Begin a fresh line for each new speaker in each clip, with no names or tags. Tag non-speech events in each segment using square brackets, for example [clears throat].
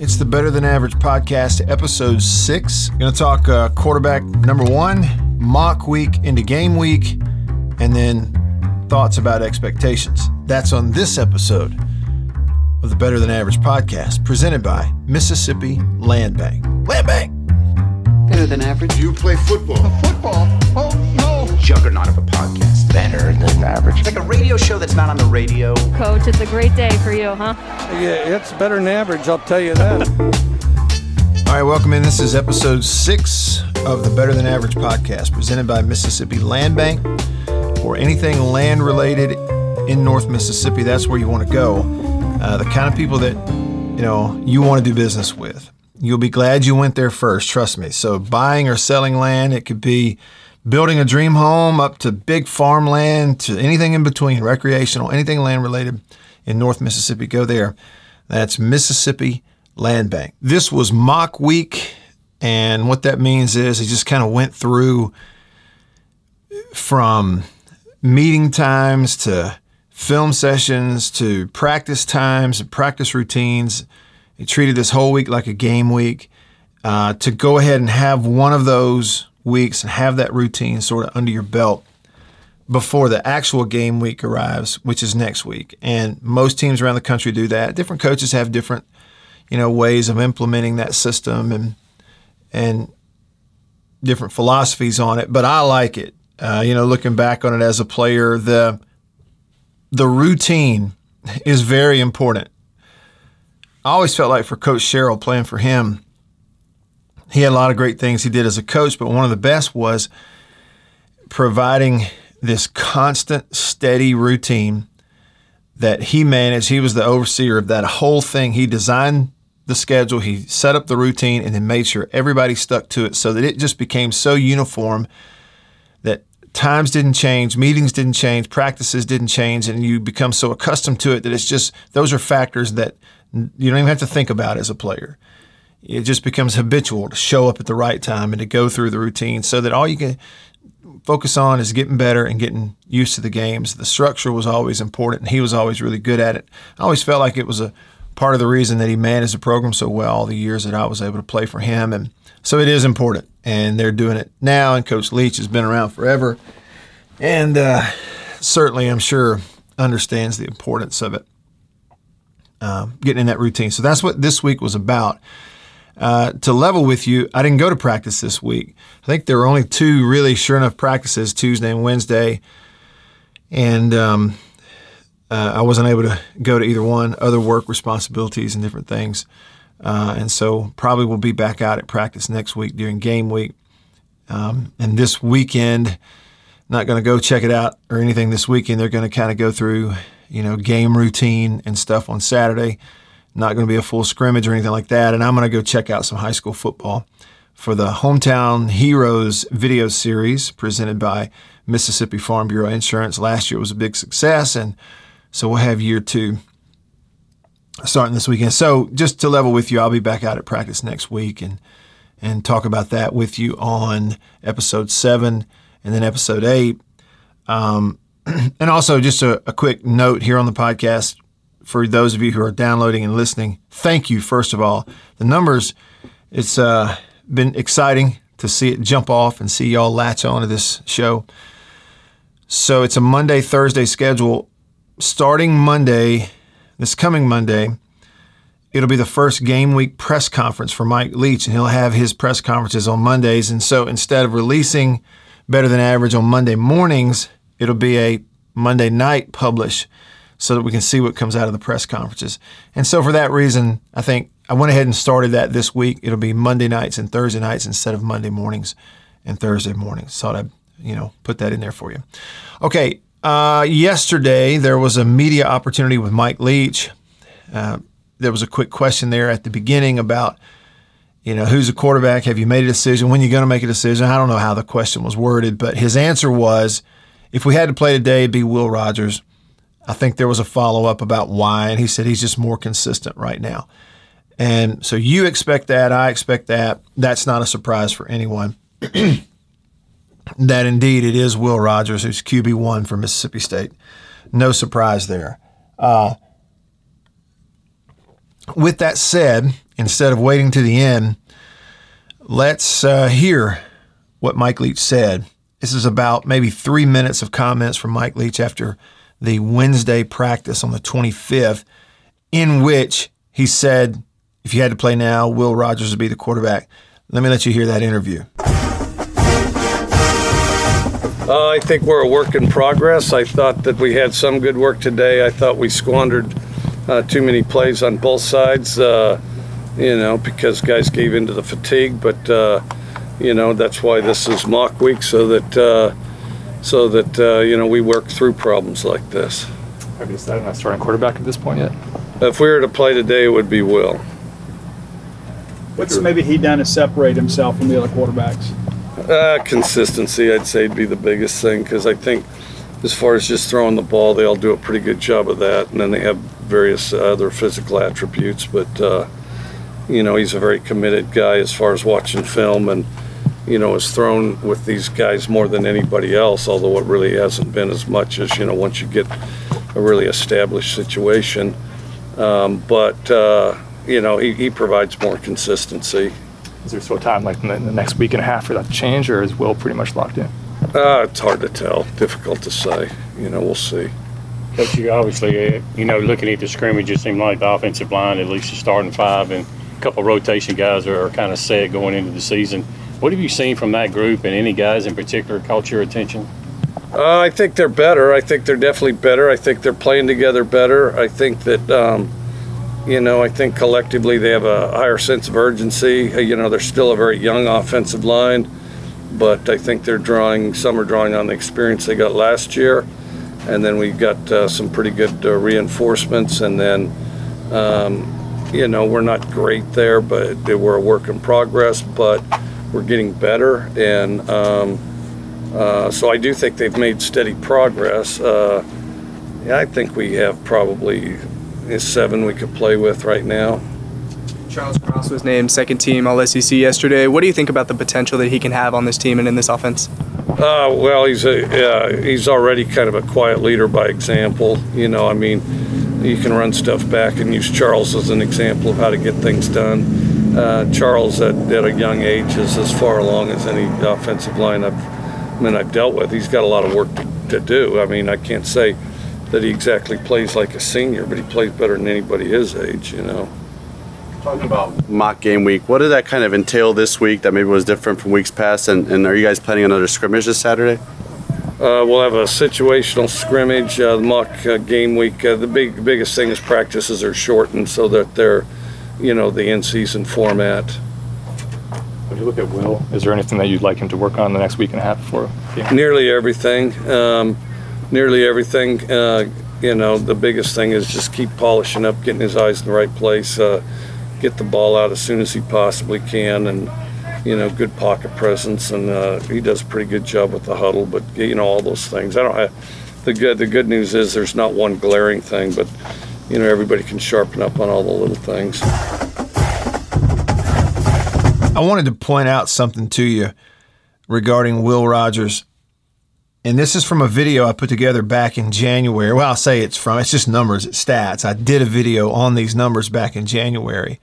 It's the Better Than Average podcast, episode six. Going to talk uh, quarterback number one, mock week into game week, and then thoughts about expectations. That's on this episode of the Better Than Average podcast, presented by Mississippi Land Bank. Land Bank!
Better than average.
You play football.
Football? No.
juggernaut of a podcast.
better than average.
Like a radio show that's not on the radio.
Coach, it's a great day for you, huh?
Yeah, it's better than average, I'll tell you that.
All right, welcome in. This is episode six of the Better Than Average podcast, presented by Mississippi Land Bank. For anything land related in North Mississippi, that's where you want to go. Uh, the kind of people that you know you want to do business with. You'll be glad you went there first. Trust me. So buying or selling land, it could be building a dream home up to big farmland to anything in between, recreational, anything land related in North Mississippi. Go there. That's Mississippi Land Bank. This was mock week, and what that means is he just kind of went through from meeting times to film sessions to practice times and practice routines. He treated this whole week like a game week. Uh, to go ahead and have one of those weeks and have that routine sort of under your belt before the actual game week arrives, which is next week. And most teams around the country do that. Different coaches have different, you know, ways of implementing that system and and different philosophies on it. But I like it. Uh, you know, looking back on it as a player, the the routine [laughs] is very important. I always felt like for Coach Sherrill playing for him, he had a lot of great things he did as a coach, but one of the best was providing this constant, steady routine that he managed. He was the overseer of that whole thing. He designed the schedule, he set up the routine, and then made sure everybody stuck to it so that it just became so uniform that times didn't change, meetings didn't change, practices didn't change, and you become so accustomed to it that it's just those are factors that you don't even have to think about as a player it just becomes habitual to show up at the right time and to go through the routine so that all you can focus on is getting better and getting used to the games. The structure was always important and he was always really good at it. I always felt like it was a part of the reason that he managed the program so well all the years that I was able to play for him. And so it is important and they're doing it now. And Coach Leach has been around forever and uh, certainly, I'm sure, understands the importance of it. Um, getting in that routine. So that's what this week was about. Uh, to level with you, I didn't go to practice this week. I think there were only two really sure enough practices Tuesday and Wednesday. And um, uh, I wasn't able to go to either one, other work responsibilities and different things. Uh, and so probably we'll be back out at practice next week during game week. Um, and this weekend, not going to go check it out or anything this weekend. They're going to kind of go through, you know, game routine and stuff on Saturday not going to be a full scrimmage or anything like that. And I'm going to go check out some high school football for the Hometown Heroes video series presented by Mississippi Farm Bureau Insurance. Last year was a big success, and so we'll have year two starting this weekend. So just to level with you, I'll be back out at practice next week and and talk about that with you on episode seven and then episode eight. Um, [clears throat] and also just a, a quick note here on the podcast for those of you who are downloading and listening, thank you, first of all. The numbers, it's uh, been exciting to see it jump off and see y'all latch on to this show. So it's a Monday, Thursday schedule. Starting Monday, this coming Monday, it'll be the first game week press conference for Mike Leach, and he'll have his press conferences on Mondays. And so instead of releasing Better Than Average on Monday mornings, it'll be a Monday night publish so that we can see what comes out of the press conferences. And so for that reason, I think I went ahead and started that this week. It'll be Monday nights and Thursday nights instead of Monday mornings and Thursday mornings. Thought I'd, you know, put that in there for you. Okay. Uh, yesterday there was a media opportunity with Mike Leach. Uh, there was a quick question there at the beginning about, you know, who's a quarterback? Have you made a decision? When are you going to make a decision? I don't know how the question was worded, but his answer was, if we had to play today, it'd be Will Rogers. I think there was a follow up about why, and he said he's just more consistent right now. And so you expect that, I expect that. That's not a surprise for anyone. [clears throat] that indeed it is Will Rogers who's QB one for Mississippi State. No surprise there. Uh, with that said, instead of waiting to the end, let's uh, hear what Mike Leach said. This is about maybe three minutes of comments from Mike Leach after the Wednesday practice on the 25th, in which he said, if you had to play now, Will Rogers would be the quarterback. Let me let you hear that interview.
Uh, I think we're a work in progress. I thought that we had some good work today. I thought we squandered uh, too many plays on both sides, uh, you know, because guys gave into the fatigue. But uh, you know that's why this is mock week, so that uh, so that uh, you know we work through problems like this.
Have you decided on a starting quarterback at this point yet?
If we were to play today, it would be Will.
What's maybe he done to separate himself from the other quarterbacks?
Uh, consistency, I'd say, would be the biggest thing because I think, as far as just throwing the ball, they all do a pretty good job of that, and then they have various other physical attributes. But uh, you know, he's a very committed guy as far as watching film, and you know, is thrown with these guys more than anybody else. Although it really hasn't been as much as you know once you get a really established situation. Um, but uh, you know, he, he provides more consistency.
Is there still time, like in the, in the next week and a half, for that to change, or is Will pretty much locked in?
Uh, it's hard to tell. Difficult to say. You know, we'll see.
Coach, you obviously, uh, you know, looking at the scrimmage, it seemed like the offensive line, at least the starting five, and a couple rotation guys are, are kind of set going into the season. What have you seen from that group, and any guys in particular caught your attention?
Uh, I think they're better. I think they're definitely better. I think they're playing together better. I think that, um, you know, I think collectively they have a higher sense of urgency. Uh, You know, they're still a very young offensive line, but I think they're drawing, some are drawing on the experience they got last year. And then we've got uh, some pretty good uh, reinforcements. And then, um, you know, we're not great there, but they we're a work in progress, but we're getting better. And, um, uh, so I do think they've made steady progress. Uh, yeah, I think we have probably uh, seven we could play with right now.
Charles Cross was named second team All SEC yesterday. What do you think about the potential that he can have on this team and in this offense?
Uh, well, he's a yeah, he's already kind of a quiet leader by example. You know, I mean, you can run stuff back and use Charles as an example of how to get things done. Uh, Charles, at, at a young age, is as far along as any offensive line I've I mean I've dealt with. He's got a lot of work to, to do. I mean, I can't say that he exactly plays like a senior, but he plays better than anybody his age. You know.
Talking about mock game week, what did that kind of entail this week that maybe was different from weeks past? And, and are you guys planning another scrimmage this Saturday?
Uh, we'll have a situational scrimmage, uh, mock uh, game week. Uh, the big biggest thing is practices are shortened so that they're, you know, the in-season format.
When you look at Will, is there anything that you'd like him to work on the next week and a half before? game?
Nearly everything, um, nearly everything. Uh, you know, the biggest thing is just keep polishing up, getting his eyes in the right place, uh, get the ball out as soon as he possibly can, and you know, good pocket presence, and uh, he does a pretty good job with the huddle. But you know, all those things. I don't have the good. The good news is there's not one glaring thing, but you know, everybody can sharpen up on all the little things.
I wanted to point out something to you regarding Will Rogers. And this is from a video I put together back in January. Well, I'll say it's from, it's just numbers, it's stats. I did a video on these numbers back in January.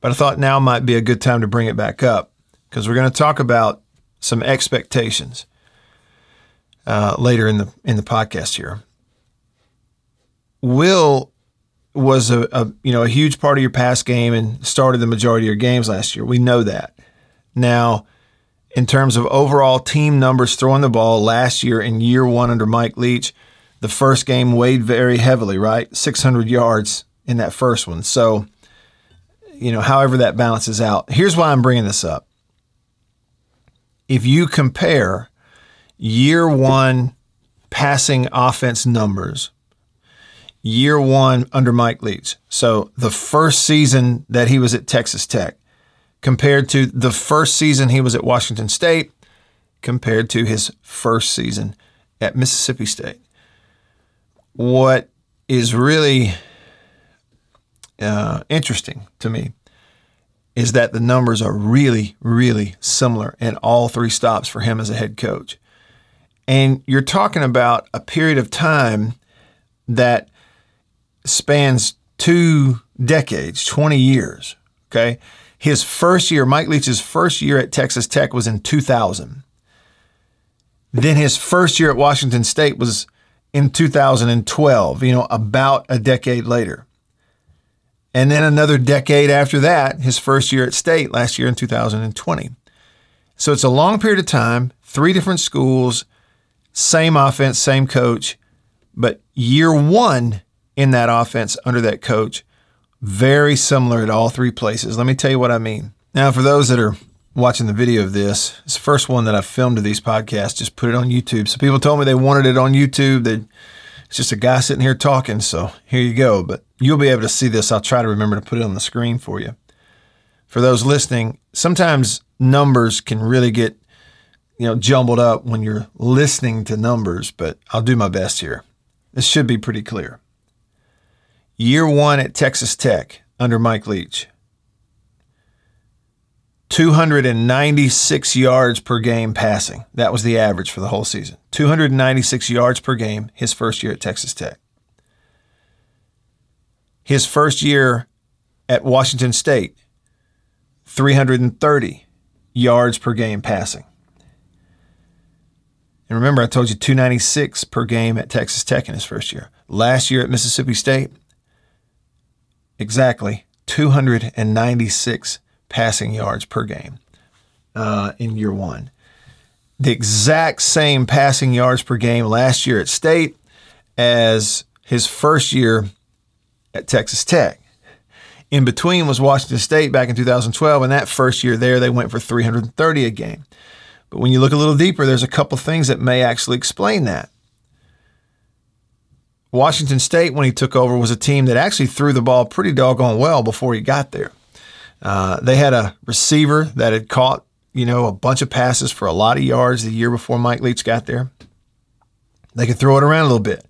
But I thought now might be a good time to bring it back up because we're going to talk about some expectations uh, later in the in the podcast here. Will was a, a you know a huge part of your pass game and started the majority of your games last year. We know that. Now, in terms of overall team numbers throwing the ball last year in year one under Mike Leach, the first game weighed very heavily, right? 600 yards in that first one. So, you know, however that balances out. Here's why I'm bringing this up. If you compare year one passing offense numbers year one under Mike Leach. So the first season that he was at Texas Tech compared to the first season he was at Washington State compared to his first season at Mississippi State. What is really uh, interesting to me is that the numbers are really, really similar in all three stops for him as a head coach. And you're talking about a period of time that spans two decades, 20 years. Okay. His first year, Mike Leach's first year at Texas Tech was in 2000. Then his first year at Washington State was in 2012, you know, about a decade later. And then another decade after that, his first year at State last year in 2020. So it's a long period of time, three different schools, same offense, same coach, but year one in that offense under that coach, very similar at all three places. Let me tell you what I mean. Now, for those that are watching the video of this, it's the first one that I filmed of these podcasts, just put it on YouTube. So people told me they wanted it on YouTube. They, it's just a guy sitting here talking. So here you go. But you'll be able to see this. I'll try to remember to put it on the screen for you. For those listening, sometimes numbers can really get you know jumbled up when you're listening to numbers, but I'll do my best here. This should be pretty clear. Year one at Texas Tech under Mike Leach. 296 yards per game passing. That was the average for the whole season. 296 yards per game his first year at Texas Tech. His first year at Washington State, 330 yards per game passing. And remember, I told you 296 per game at Texas Tech in his first year. Last year at Mississippi State, exactly 296 passing yards per game uh, in year one. The exact same passing yards per game last year at State as his first year at Texas Tech. In between was Washington State back in 2012, and that first year there, they went for 330 a game. But when you look a little deeper, there's a couple things that may actually explain that. Washington State, when he took over, was a team that actually threw the ball pretty doggone well before he got there. Uh, they had a receiver that had caught, you know, a bunch of passes for a lot of yards the year before Mike Leach got there. They could throw it around a little bit.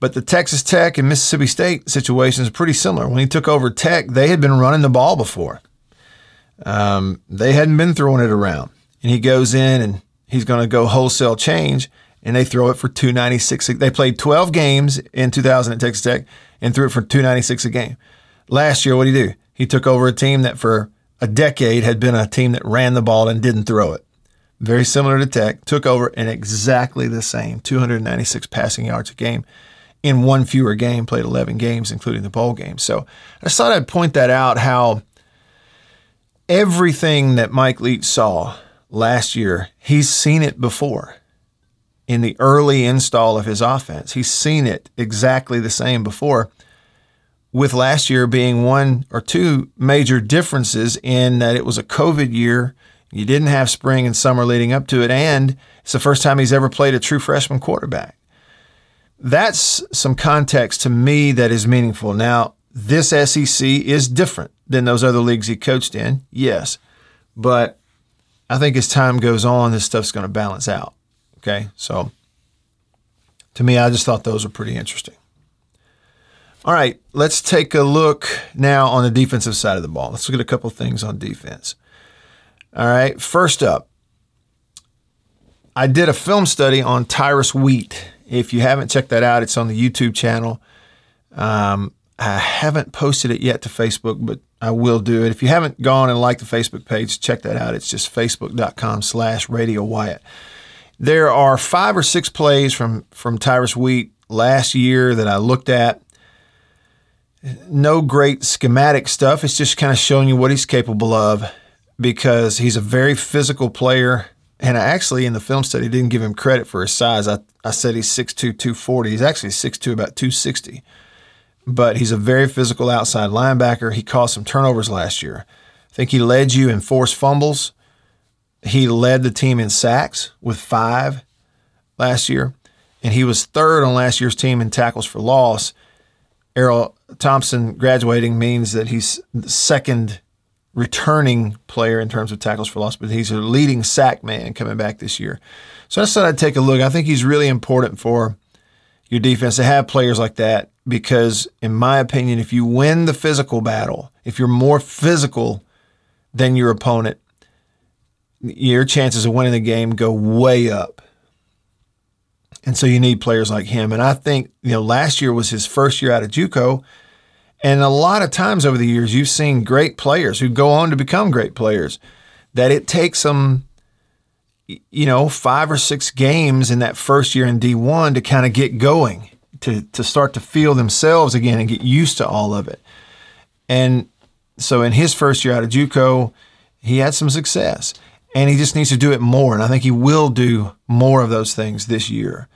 But the Texas Tech and Mississippi State situations are pretty similar. When he took over Tech, they had been running the ball before. Um, they hadn't been throwing it around. And he goes in and he's going to go wholesale change, and they throw it for 296. They played 12 games in 2000 at Texas Tech and threw it for 296 a game. Last year, what did he do? He took over a team that for a decade had been a team that ran the ball and didn't throw it. Very similar to Tech, took over in exactly the same 296 passing yards a game in one fewer game, played 11 games, including the bowl game. So I just thought I'd point that out how everything that Mike Leach saw last year, he's seen it before in the early install of his offense. He's seen it exactly the same before, with last year being one or two major differences in that it was a COVID year. You didn't have spring and summer leading up to it, and it's the first time he's ever played a true freshman quarterback. That's some context to me that is meaningful. Now, this SEC is different than those other leagues he coached in, yes, but I think as time goes on, this stuff's going to balance out. Okay. So to me, I just thought those were pretty interesting. All right. Let's take a look now on the defensive side of the ball. Let's look at a couple things on defense. All right. First up, I did a film study on Tyrus Wheat. If you haven't checked that out, it's on the YouTube channel. Um, I haven't posted it yet to Facebook, but I will do it. If you haven't gone and liked the Facebook page, check that out. It's just facebook.com slash Radio Wyatt. There are five or six plays from, from Tyrus Wheat last year that I looked at. No great schematic stuff. It's just kind of showing you what he's capable of because he's a very physical player. And I actually, in the film study, didn't give him credit for his size. I, I said he's 6'2, 240. He's actually 6'2, about 260 but he's a very physical outside linebacker. He caused some turnovers last year. I think he led you in forced fumbles. He led the team in sacks with five last year, and he was third on last year's team in tackles for loss. Erroll Thompson graduating means that he's the second returning player in terms of tackles for loss, but he's a leading sack man coming back this year. So I said I'd take a look. I think he's really important for your defense to have players like that because, in my opinion, if you win the physical battle, if you're more physical than your opponent, your chances of winning the game go way up. And so you need players like him. And I think, you know, last year was his first year out of JUCO, And a lot of times over the years, you've seen great players who go on to become great players that it takes them, you know, five or six games in that first year in D1 to kind of get going, to, to start to feel themselves again and get used to all of it. And so in his first year out of JUCO, he had some success and he just needs to do it more. And I think he will do more of those things this year.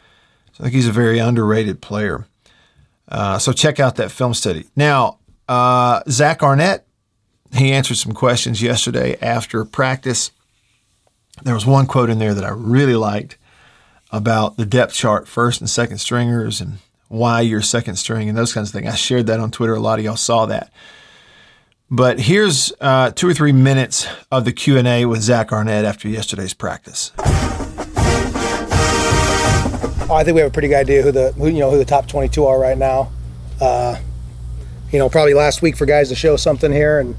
So I think he's a very underrated player. Uh, so check out that film study. Now, uh, Zach Arnett, he answered some questions yesterday after practice. There was one quote in there that I really liked about the depth chart, first and second stringers, and why you're second string, and those kinds of things. I shared that on Twitter. A lot of y'all saw that. But here's uh, two or three minutes of the Q and A with Zach Arnett after yesterday's practice.
Oh, I think we have a pretty good idea who the who, you know who the top 22 are right now. Uh, you know, probably last week for guys to show something here, and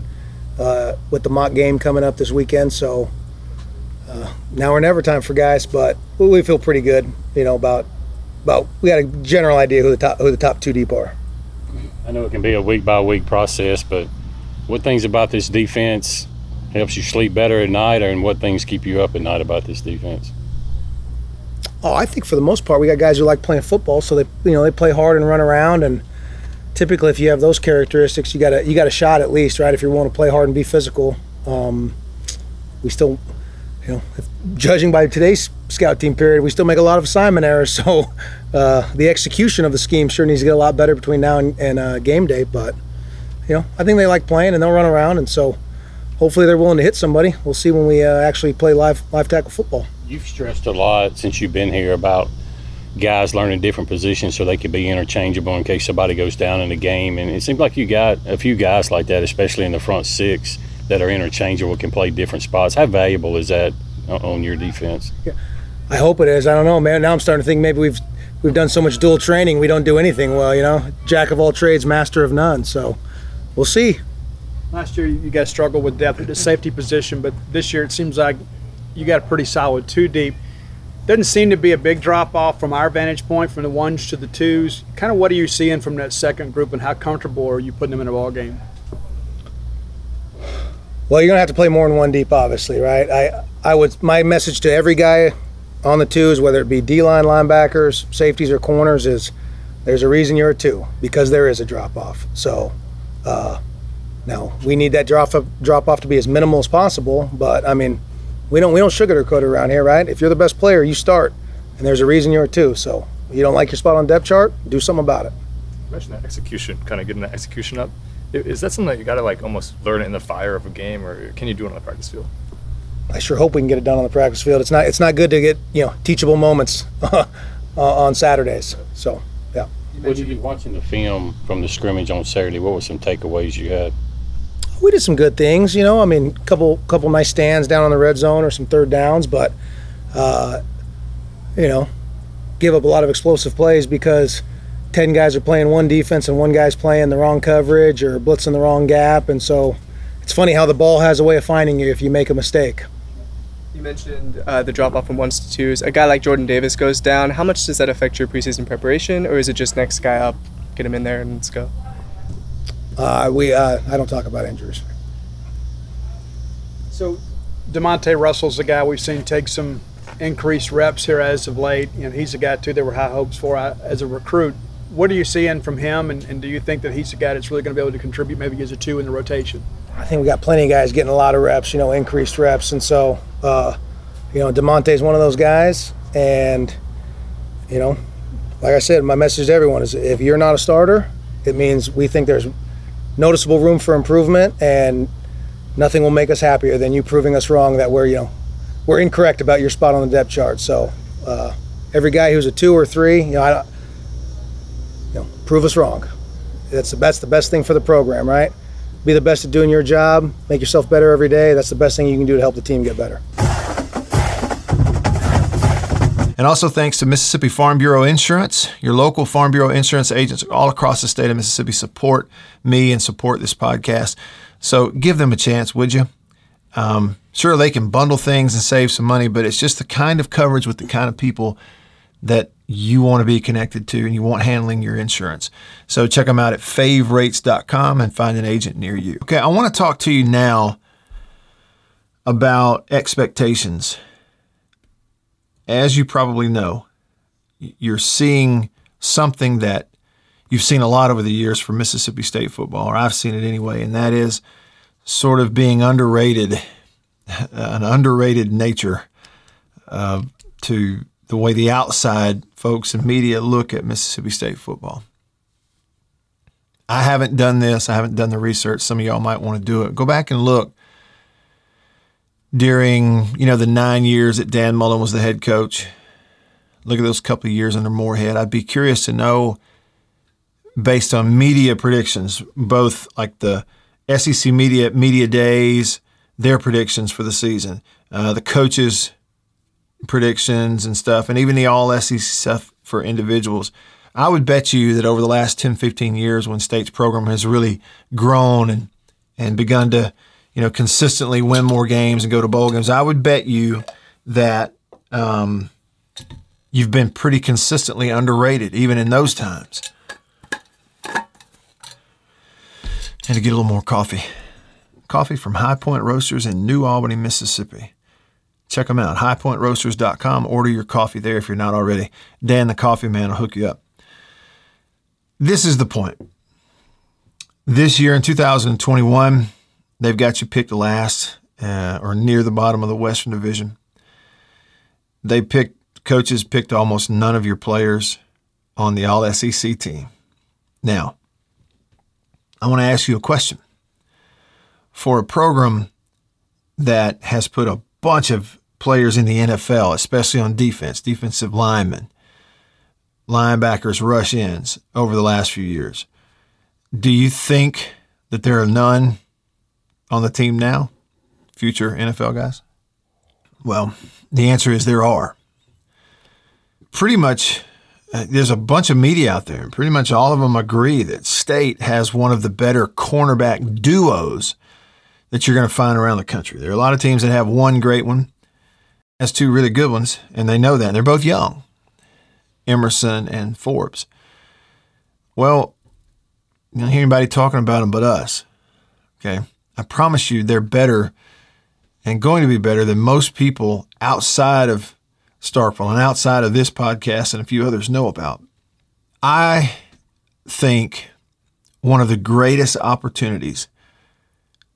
uh, with the mock game coming up this weekend, so uh, now or never time for guys. But we feel pretty good, you know, about about we got a general idea who the top who the top two deep are.
I know it can be a week by week process, but what things about this defense helps you sleep better at night, or and what things keep you up at night about this defense?
Oh, I think for the most part, we got guys who like playing football, so they you know they play hard and run around. And typically, if you have those characteristics, you got a you got a shot at least, right? If you're willing to play hard and be physical, um, we still, you know, if, judging by today's scout team period, we still make a lot of assignment errors. [laughs] So uh, the execution of the scheme sure needs to get a lot better between now and, and uh, game day. But you know, I think they like playing and they'll run around, and so hopefully they're willing to hit somebody. We'll see when we uh, actually play live live tackle football.
You've stressed a lot since you've been here about guys learning different positions so they can be interchangeable in case somebody goes down in the game. And it seems like you got a few guys like that, especially in the front six, that are interchangeable, can play different spots. How valuable is that on your defense?
Yeah. I hope it is. I don't know, man. Now I'm starting to think maybe we've we've done so much dual training, we don't do anything well. You know, jack of all trades, master of none. So we'll see.
Last year, you guys struggled with depth at the safety position, but this year it seems like you got a pretty solid two deep. Doesn't seem to be a big drop off from our vantage point, from the ones to the twos. Kind of what are you seeing from that second group, and how comfortable are you putting them in a ball game?
Well, you're gonna have to play more than one deep, obviously, right? I I would my message to every guy on the twos, whether it be D line linebackers, safeties, or corners, is there's a reason you're a two because there is a drop off. So uh, now we need that drop off, drop off to be as minimal as possible. But I mean, we don't we don't sugarcoat it around here, right? If you're the best player, you start, and there's a reason you're too. So you don't like your spot on depth chart, do something about it.
Mention that execution, kind of getting that execution up. Is that something that you got to like almost learn it in the fire of a game, or can you do it on the practice field?
I sure hope we can get it done on the practice field. It's not it's not good to get you know teachable moments [laughs] on Saturdays. So.
What did you watching the film from the scrimmage on Saturday? What were some takeaways you had?
We did some good things, you know. I mean, couple couple nice stands down on the red zone or some third downs, but uh, you know, give up a lot of explosive plays because ten guys are playing one defense and one guy's playing the wrong coverage or blitzing the wrong gap, and so it's funny how the ball has a way of finding you if you make a mistake.
You mentioned uh, the drop off from ones to twos. A guy like Jordan Davis goes down. How much does that affect your preseason preparation, or is it just next guy up, get him in there, and let's go?
Uh, we uh, I don't talk about injuries.
So, Demonte Russell's the guy we've seen take some increased reps here as of late. You know, he's a guy too there were high hopes for uh, as a recruit. What are you seeing from him, and, and do you think that he's a guy that's really going to be able to contribute maybe as a two in the rotation?
I think we got plenty of guys getting a lot of reps, you know, increased reps, and so uh, you know, Demonte's one of those guys, and you know, like I said, my message to everyone is if you're not a starter, it means we think there's noticeable room for improvement, and nothing will make us happier than you proving us wrong that we're you know we're incorrect about your spot on the depth chart. So uh, every guy who's a two or three, you know, I, you know, prove us wrong. That's the that's the best thing for the program, right? Be the best at doing your job, make yourself better every day. That's the best thing you can do to help the team get better.
And also thanks to Mississippi Farm Bureau Insurance. Your local Farm Bureau insurance agents all across the state of Mississippi support me and support this podcast. So give them a chance, would you? Um, sure, they can bundle things and save some money, but it's just the kind of coverage with the kind of people that you want to be connected to and you want handling your insurance. So check them out at favrates.com and find an agent near you. Okay, I want to talk to you now about expectations. As you probably know, you're seeing something that you've seen a lot over the years for Mississippi State football, or I've seen it anyway, and that is sort of being underrated, [laughs] an underrated nature uh, to the way the outside folks and media look at Mississippi State football. I haven't done this. I haven't done the research. Some of y'all might want to do it. Go back and look during, you know, the nine years that Dan Mullen was the head coach. Look at those couple of years under Moorhead. I'd be curious to know, based on media predictions, both like the SEC media media days, their predictions for the season, uh, the coaches' predictions and stuff, and even the all SEC stuff for individuals. I would bet you that over the last 10, 15 years, when State's program has really grown and, and begun to, you know, consistently win more games and go to bowl games, I would bet you that um, you've been pretty consistently underrated, even in those times. And to get a little more coffee. Coffee from High Point Roasters in New Albany, Mississippi. Check them out, highpointroasters.com. Order your coffee there if you're not already. Dan, the coffee man, will hook you up. This is the point. This year in 2021, they've got you picked last uh, or near the bottom of the Western Division. They picked, coaches picked almost none of your players on the All SEC team. Now, I want to ask you a question. For a program that has put a bunch of players in the NFL, especially on defense, defensive linemen, linebackers, rush ins over the last few years. Do you think that there are none on the team now, future NFL guys? Well, the answer is there are. Pretty much, uh, there's a bunch of media out there, and pretty much all of them agree that State has one of the better cornerback duos that you're going to find around the country. There are a lot of teams that have one great one, has two really good ones, and they know that. And they're both young, Emerson and Forbes. Well, you don't hear anybody talking about them but us. Okay. I promise you they're better and going to be better than most people outside of Starkville and outside of this podcast and a few others know about. I think one of the greatest opportunities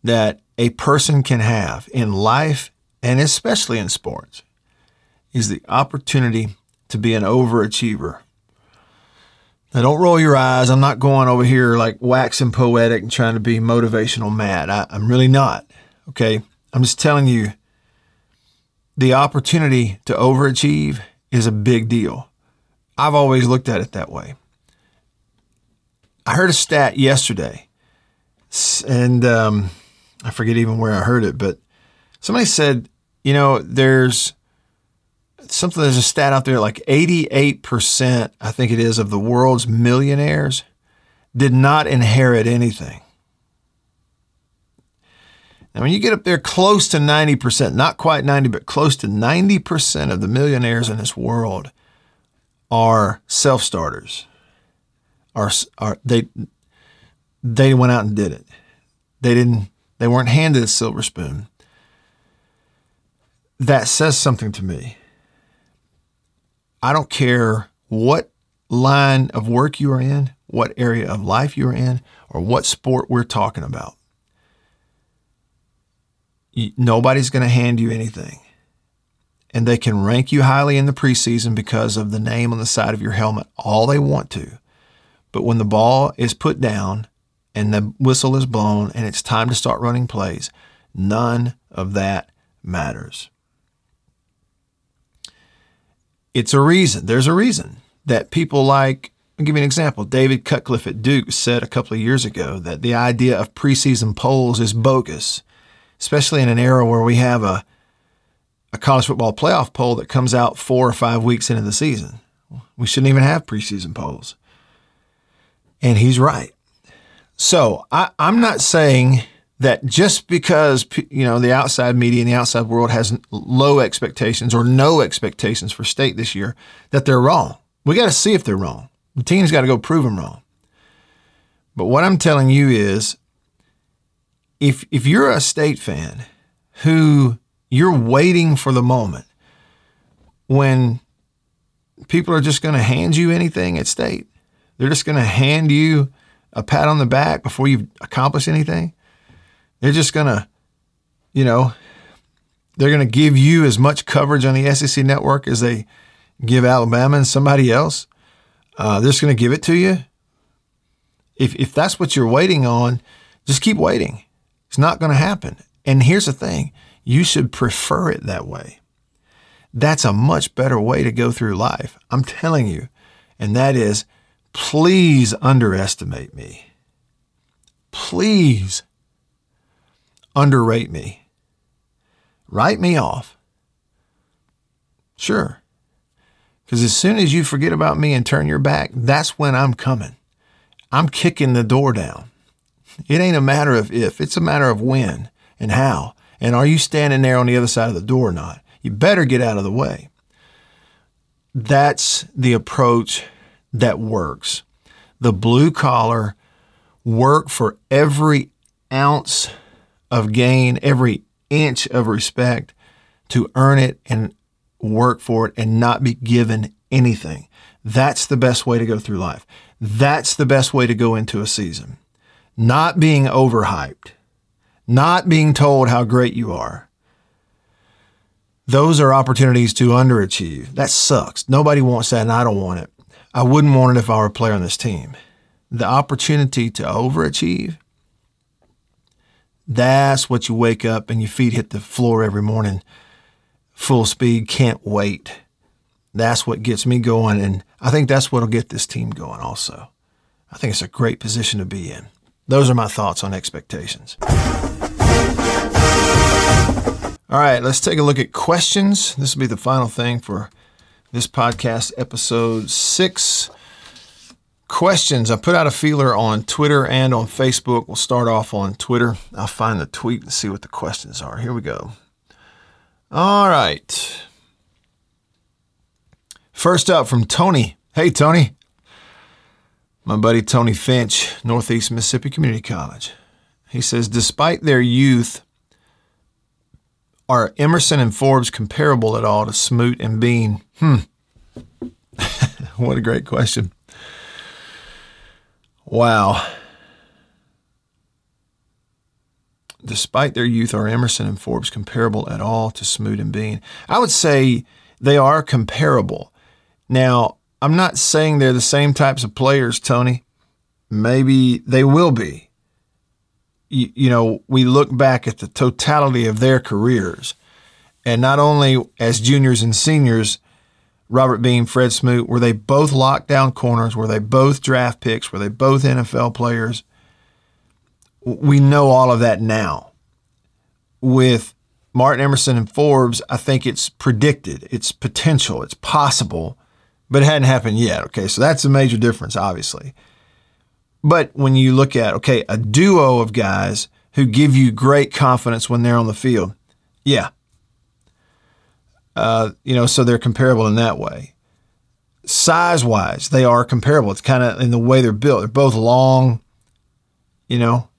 that a person can have in life and especially in sports is the opportunity to be an overachiever. Now, don't roll your eyes. I'm not going over here like waxing poetic and trying to be motivational mad. I, I'm really not. Okay. I'm just telling you the opportunity to overachieve is a big deal. I've always looked at it that way. I heard a stat yesterday, and um, I forget even where I heard it, but somebody said, you know, there's something, there's a stat out there like 88%, I think it is, of the world's millionaires did not inherit anything. Now, when you get up there close to 90%, not quite 90, but close to 90% of the millionaires in this world are self starters. Are, are they they went out and did it. They didn't they weren't handed a silver spoon. That says something to me. I don't care what line of work you are in, what area of life you are in, or what sport we're talking about nobody's going to hand you anything. And they can rank you highly in the preseason because of the name on the side of your helmet, all they want to. But when the ball is put down and the whistle is blown and it's time to start running plays, none of that matters. It's a reason. There's a reason that people like, I'll give you an example. David Cutcliffe at Duke said a couple of years ago that the idea of preseason polls is bogus especially in an era where we have a, a college football playoff poll that comes out four or five weeks into the season. We shouldn't even have preseason polls. And he's right. So I, I'm not saying that just because you know the outside media and the outside world has low expectations or no expectations for state this year, that they're wrong. We got to see if they're wrong. The team's got to go prove them wrong. But what I'm telling you is if if you're a state fan who you're waiting for the moment when people are just going to hand you anything at state, they're just going to hand you a pat on the back before you've accomplished anything. They're just going to, you know, they're going to give you as much coverage on the SEC network as they give Alabama and somebody else. Uh, they're just going to give it to you. If, if that's what you're waiting on, just keep waiting. It's not going to happen. And here's the thing you should prefer it that way. That's a much better way to go through life. I'm telling you. And that is please underestimate me. Please underrate me. Write me off. Sure. Because as soon as you forget about me and turn your back, that's when I'm coming. I'm kicking the door down. It ain't a matter of if, it's a matter of when and how. And are you standing there on the other side of the door or not? You better get out of the way. That's the approach that works. The blue collar work for every ounce of gain, every inch of respect to earn it and work for it and not be given anything. That's the best way to go through life. That's the best way to go into a season. Not being overhyped, not being told how great you are. Those are opportunities to underachieve. That sucks. Nobody wants that, and I don't want it. I wouldn't want it if I were a player on this team. The opportunity to overachieve, that's what you wake up and your feet hit the floor every morning, full speed, can't wait. That's what gets me going. And I think that's what'll get this team going also. I think it's a great position to be in. Those are my thoughts on expectations. All right, let's take a look at questions. This will be the final thing for this podcast, episode six. Questions. I put out a feeler on Twitter and on Facebook. We'll start off on Twitter. I'll find the tweet and see what the questions are. Here we go. All right. First up from Tony. Hey, Tony. My buddy Tony Finch, Northeast Mississippi Community College. He says, despite their youth, are Emerson and Forbes comparable at all to Smoot and Bean? Hmm. [laughs] what a great question. Wow. Despite their youth, are Emerson and Forbes comparable at all to Smoot and Bean? I would say they are comparable. Now, I'm not saying they're the same types of players, Tony. Maybe they will be. You, you, know, we look back at the totality of their careers, and not only as juniors and seniors, Robert Bean, Fred Smoot, were they both lockdown corners? Were they both draft picks? Were they both NFL players? We know all of that now. With Martin Emerson and Forbes, I think it's predicted, it's potential, it's possible, but it hadn't happened yet. Okay, so that's a major difference, obviously. But when you look at, okay, a duo of guys who give you great confidence when they're on the field, yeah. Uh, you know, so they're comparable in that way. Size wise, they are comparable. It's kind of in the way they're built. They're both long, you know.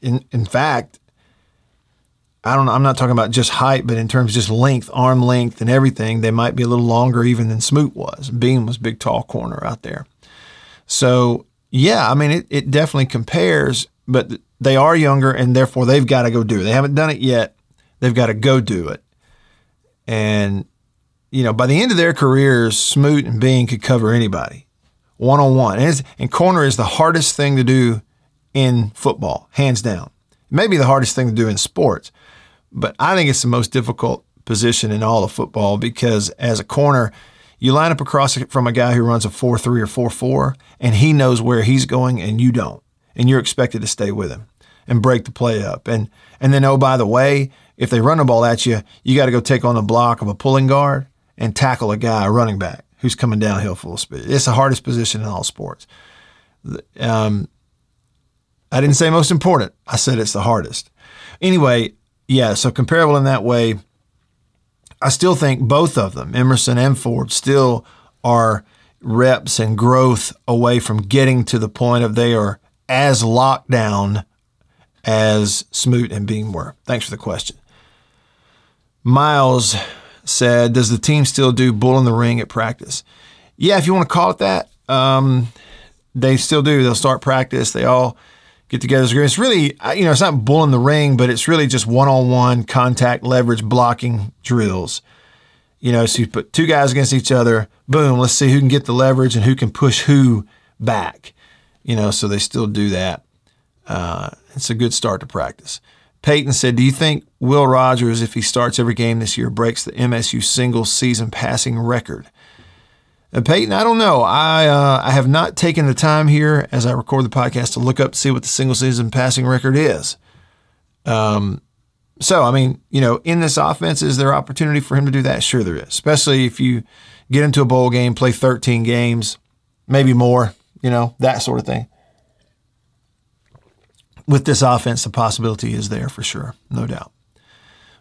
In, in fact, I don't know, I'm not talking about just height, but in terms of just length, arm length, and everything, they might be a little longer even than Smoot was. Bean was big, tall corner out there. So, yeah, I mean, it, it definitely compares, but they are younger and therefore they've got to go do it. They haven't done it yet. They've got to go do it. And, you know, by the end of their careers, Smoot and Bean could cover anybody one on one. And corner is the hardest thing to do in football, hands down. Maybe the hardest thing to do in sports, but I think it's the most difficult position in all of football because as a corner, you line up across from a guy who runs a 4 3 or 4 4, and he knows where he's going and you don't. And you're expected to stay with him and break the play up. And, and then, oh, by the way, if they run the ball at you, you got to go take on the block of a pulling guard and tackle a guy, a running back, who's coming downhill full speed. It's the hardest position in all sports. Um, I didn't say most important. I said it's the hardest. Anyway, yeah, so comparable in that way. I still think both of them, Emerson and Ford, still are reps and growth away from getting to the point of they are as locked down as Smoot and Bean were? Thanks for the question. Miles said, Does the team still do bull in the ring at practice? Yeah, if you want to call it that, um, they still do. They'll start practice. They all get together. It's really, you know, it's not bull in the ring, but it's really just one on one contact, leverage, blocking drills. You know, so you put two guys against each other, boom, let's see who can get the leverage and who can push who back. You know, so they still do that. Uh, it's a good start to practice. Peyton said, Do you think Will Rogers, if he starts every game this year, breaks the MSU single season passing record? Uh, Peyton, I don't know. I uh, I have not taken the time here as I record the podcast to look up to see what the single season passing record is. Um, so I mean, you know, in this offense, is there opportunity for him to do that? Sure, there is. Especially if you get into a bowl game, play 13 games, maybe more. You know, that sort of thing with this offense, the possibility is there for sure, no doubt.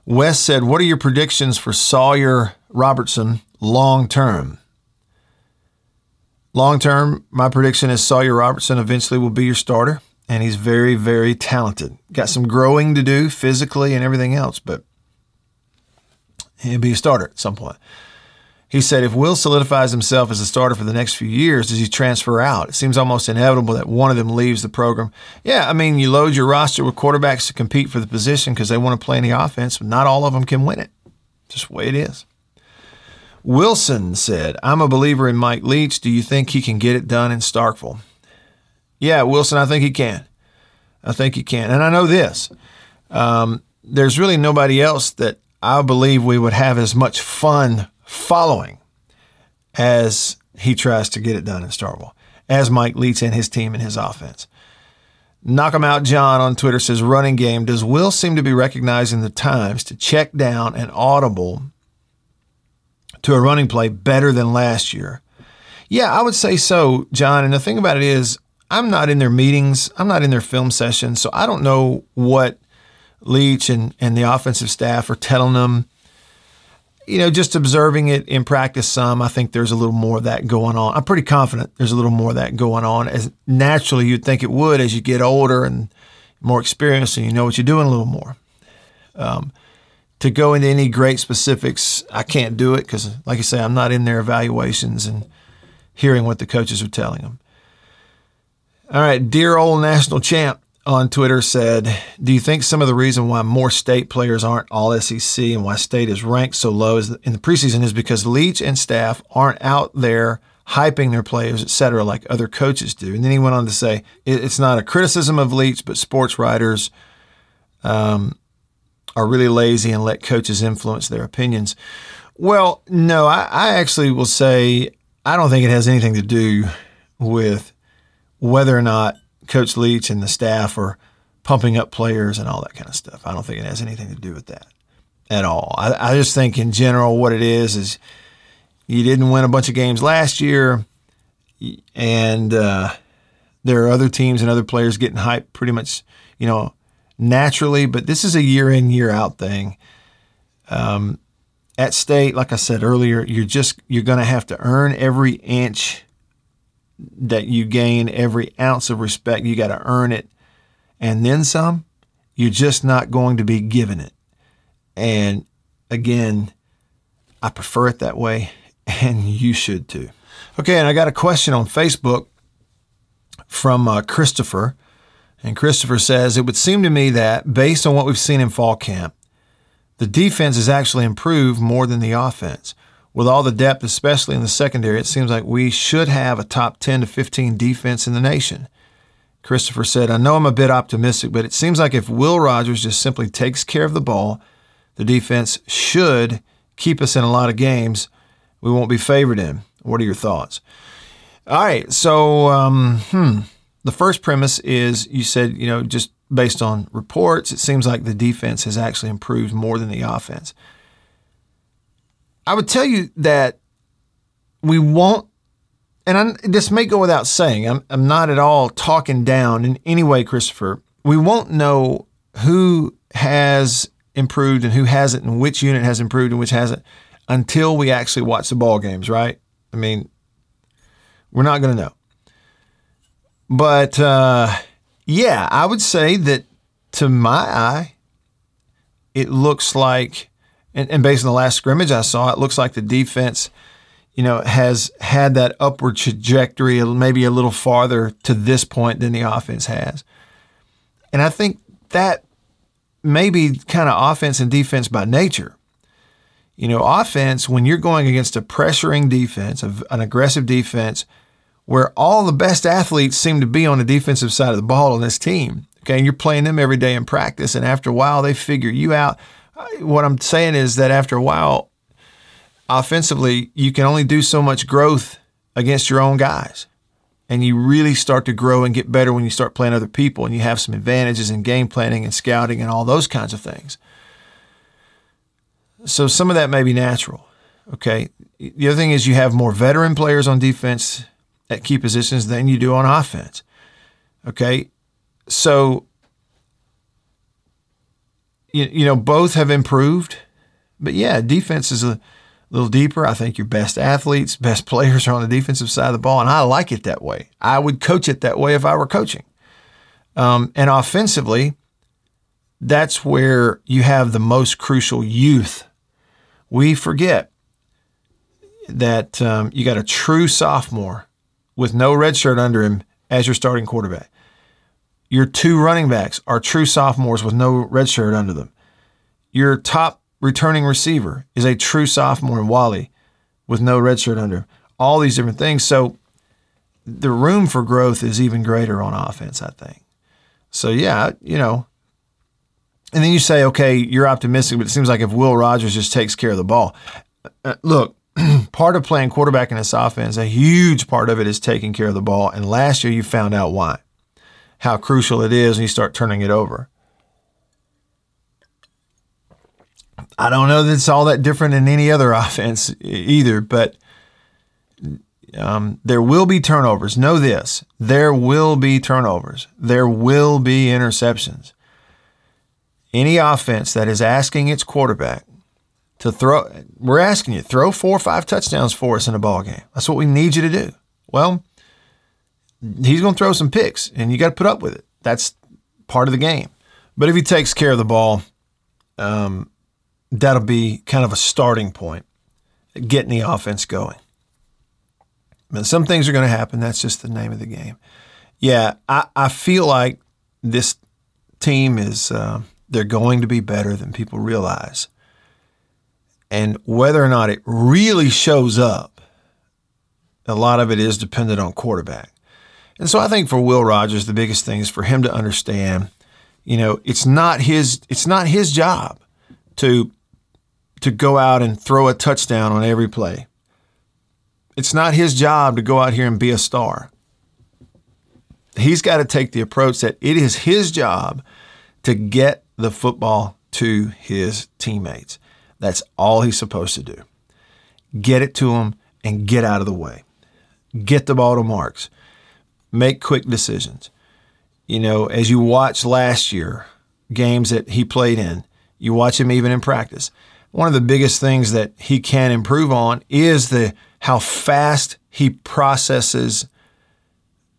Wes said, What are your predictions for Sawyer Robertson long term? Long term, my prediction is Sawyer Robertson eventually will be your starter, and he's very, very talented. Got some growing to do physically and everything else, but he'll be a starter at some point. He said, if Will solidifies himself as a starter for the next few years, does he transfer out? It seems almost inevitable that one of them leaves the program. Yeah, I mean, you load your roster with quarterbacks to compete for the position because they want to play in the offense, but not all of them can win it. Just the way it is. Wilson said, I'm a believer in Mike Leach. Do you think he can get it done in Starkville? Yeah, Wilson, I think he can. I think he can. And I know this um, there's really nobody else that I believe we would have as much fun following as he tries to get it done in Starkville, as Mike Leach and his team and his offense. Knock him out, John on Twitter says, running game. Does Will seem to be recognizing the times to check down and audible to a running play better than last year? Yeah, I would say so, John. And the thing about it is, I'm not in their meetings, I'm not in their film sessions, so I don't know what Leach and, and the offensive staff are telling them you know, just observing it in practice some, I think there's a little more of that going on. I'm pretty confident there's a little more of that going on as naturally you'd think it would as you get older and more experienced and you know what you're doing a little more. Um, to go into any great specifics, I can't do it because, like I say, I'm not in their evaluations and hearing what the coaches are telling them. All right, dear old national champ on Twitter said, Do you think some of the reason why more state players aren't all SEC and why state is ranked so low in the preseason is because Leach and staff aren't out there hyping their players, et cetera, like other coaches do? And then he went on to say, It's not a criticism of Leach, but sports writers um, are really lazy and let coaches influence their opinions. Well, no, I, I actually will say I don't think it has anything to do with whether or not Coach Leach and the staff are pumping up players and all that kind of stuff. I don't think it has anything to do with that at all. I, I just think in general what it is is you didn't win a bunch of games last year, and uh, there are other teams and other players getting hyped pretty much, you know, naturally. But this is a year in year out thing. Um, at state, like I said earlier, you're just you're going to have to earn every inch that you gain every ounce of respect. You got to earn it and then some. You're just not going to be given it. And again, I prefer it that way, [laughs] and you should too. Okay, and I got a question on Facebook from uh, Christopher. And Christopher says, It would seem to me that based on what we've seen in fall camp, the defense has actually improved more than the offense with all the depth, especially in the secondary, it seems like we should have a top 10 to 15 defense in the nation. Christopher said, I know I'm a bit optimistic, but it seems like if Will Rogers just simply takes care of the ball, the defense should keep us in a lot of games we won't be favored in. What are your thoughts? All right, so um, hmm, the first premise is you said, you know, just based on reports, it seems like the defense has actually improved more than the offense. I would tell you that we won't, and I, this may go without saying, I'm, I'm not at all talking down in any way, Christopher. We won't know who has improved and who hasn't, and which unit has improved and which hasn't, until we actually watch the ball games, right? I mean, We're not going to know. But uh, yeah, I would say that to my eye, it looks like, and, and based on the last scrimmage I saw, it looks like the defense, you know, has had that upward trajectory maybe a little farther to this point than the offense has. And I think that may be kind of offense and defense by nature. You know, offense, when you're going against a pressuring defense, an aggressive defense, where all the best athletes seem to be on the defensive side of the ball on this team, okay, and you're playing them every day in practice, and after a while they figure you out. What I'm saying is that after a while, offensively, you can only do so much growth against your own guys. And you really start to grow and get better when you start playing other people and you have some advantages in game planning and scouting and all those kinds of things. So some of that may be natural. Okay. The other thing is you have more veteran players on defense at key positions than you do on offense. Okay. So, you, you know, both have improved. But yeah, defense is a little deeper. I think your best athletes, best [laughs] players are on the defensive side of the ball. And I like it that way. I would coach it that way if I were coaching. Um, and offensively, that's where you have the most crucial youth we forget that um, you got a true sophomore with no red shirt under him as your starting quarterback. Your two running backs are true sophomores with no red shirt under them. Your top returning receiver is a true sophomore in Walley with no red shirt under. All these different things. So the room for growth is even greater on offense, I think. So yeah, you know, and then you say, okay, you're optimistic, but it seems like if Will Rogers just takes care of the ball. Uh, look, [clears throat] part of playing quarterback in this offense, a huge part of it is taking care of the ball. And last year you found out why, how crucial it is when you start turning it over. I don't know that it's all that different in any other [laughs] offense either, but um, there will be turnovers. Know this there will be turnovers, there will be interceptions any offense that is asking its quarterback to throw, we're asking you, throw four or five touchdowns for us in a ball game. That's what we need you to do. Well, he's going to throw some picks, and you got to put up with it. That's part of the game. But if he takes care of the ball, um, that'll be kind of a starting point, getting the offense going. But some things are going to happen. That's just the name of the game. Yeah, I, I feel like this team is. Uh, they're going to be better than people realize. And whether or not it really shows up, a lot of it is dependent on quarterback. And so I think for Will Rogers, the biggest thing is for him to understand, you know, it's not his it's not his job to to go out and throw a touchdown on every play. It's not his job to go out here and be a star. He's got to take the approach that it is his job to get the football to his teammates. That's all he's supposed to do. Get it to them and get out of the way. Get the ball to Marks. Make quick decisions. You know, as you watch last year, games that he played in, you watch him even in practice. One of the biggest things that he can improve on is the how fast he processes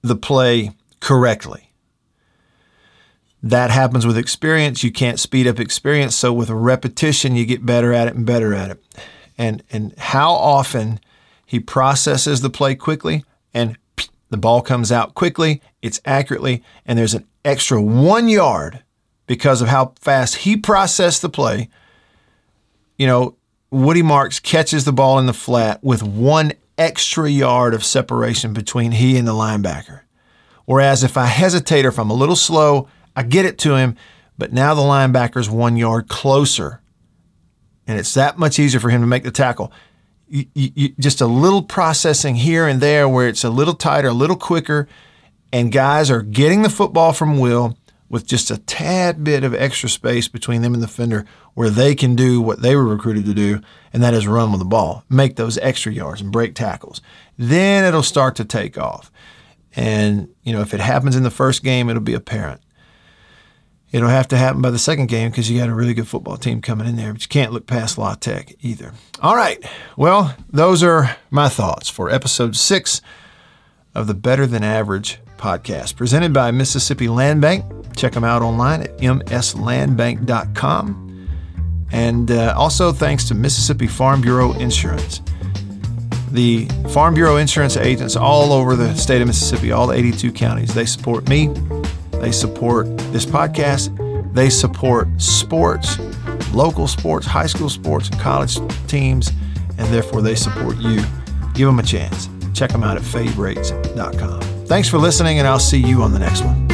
the play correctly. That happens with experience. You can't speed up experience. So with repetition, you get better at it and better at it. And and how often he processes the play quickly and the ball comes out quickly, it's accurately, and there's an extra one yard because of how fast he processed the play. You know, Woody Marks catches the ball in the flat with one extra yard of separation between he and the linebacker. Whereas if I hesitate or if I'm a little slow, I get it to him, but now the linebacker's one yard closer. And it's that much easier for him to make the tackle. You, you, just a little processing here and there where it's a little tighter, a little quicker, and guys are getting the football from Will with just a tad bit of extra space between them and the fender where they can do what they were recruited to do, and that is run with the ball, make those extra yards and break tackles. Then it'll start to take off. And, you know, if it happens in the first game, it'll be apparent. It'll have to happen by the second game because you got a really good football team coming in there, but you can't look past La Tech either. All right. Well, those are my thoughts for episode six of the Better Than Average podcast, presented by Mississippi Land Bank. Check them out online at mslandbank.com. And uh, also thanks to Mississippi Farm Bureau Insurance. The Farm Bureau insurance agents all over the state of Mississippi, all 82 counties, they support me. They support this podcast. They support sports, local sports, high school sports, college teams, and therefore they support you. Give them a chance. Check them out at favrates.com. Thanks for listening, and I'll see you on the next one.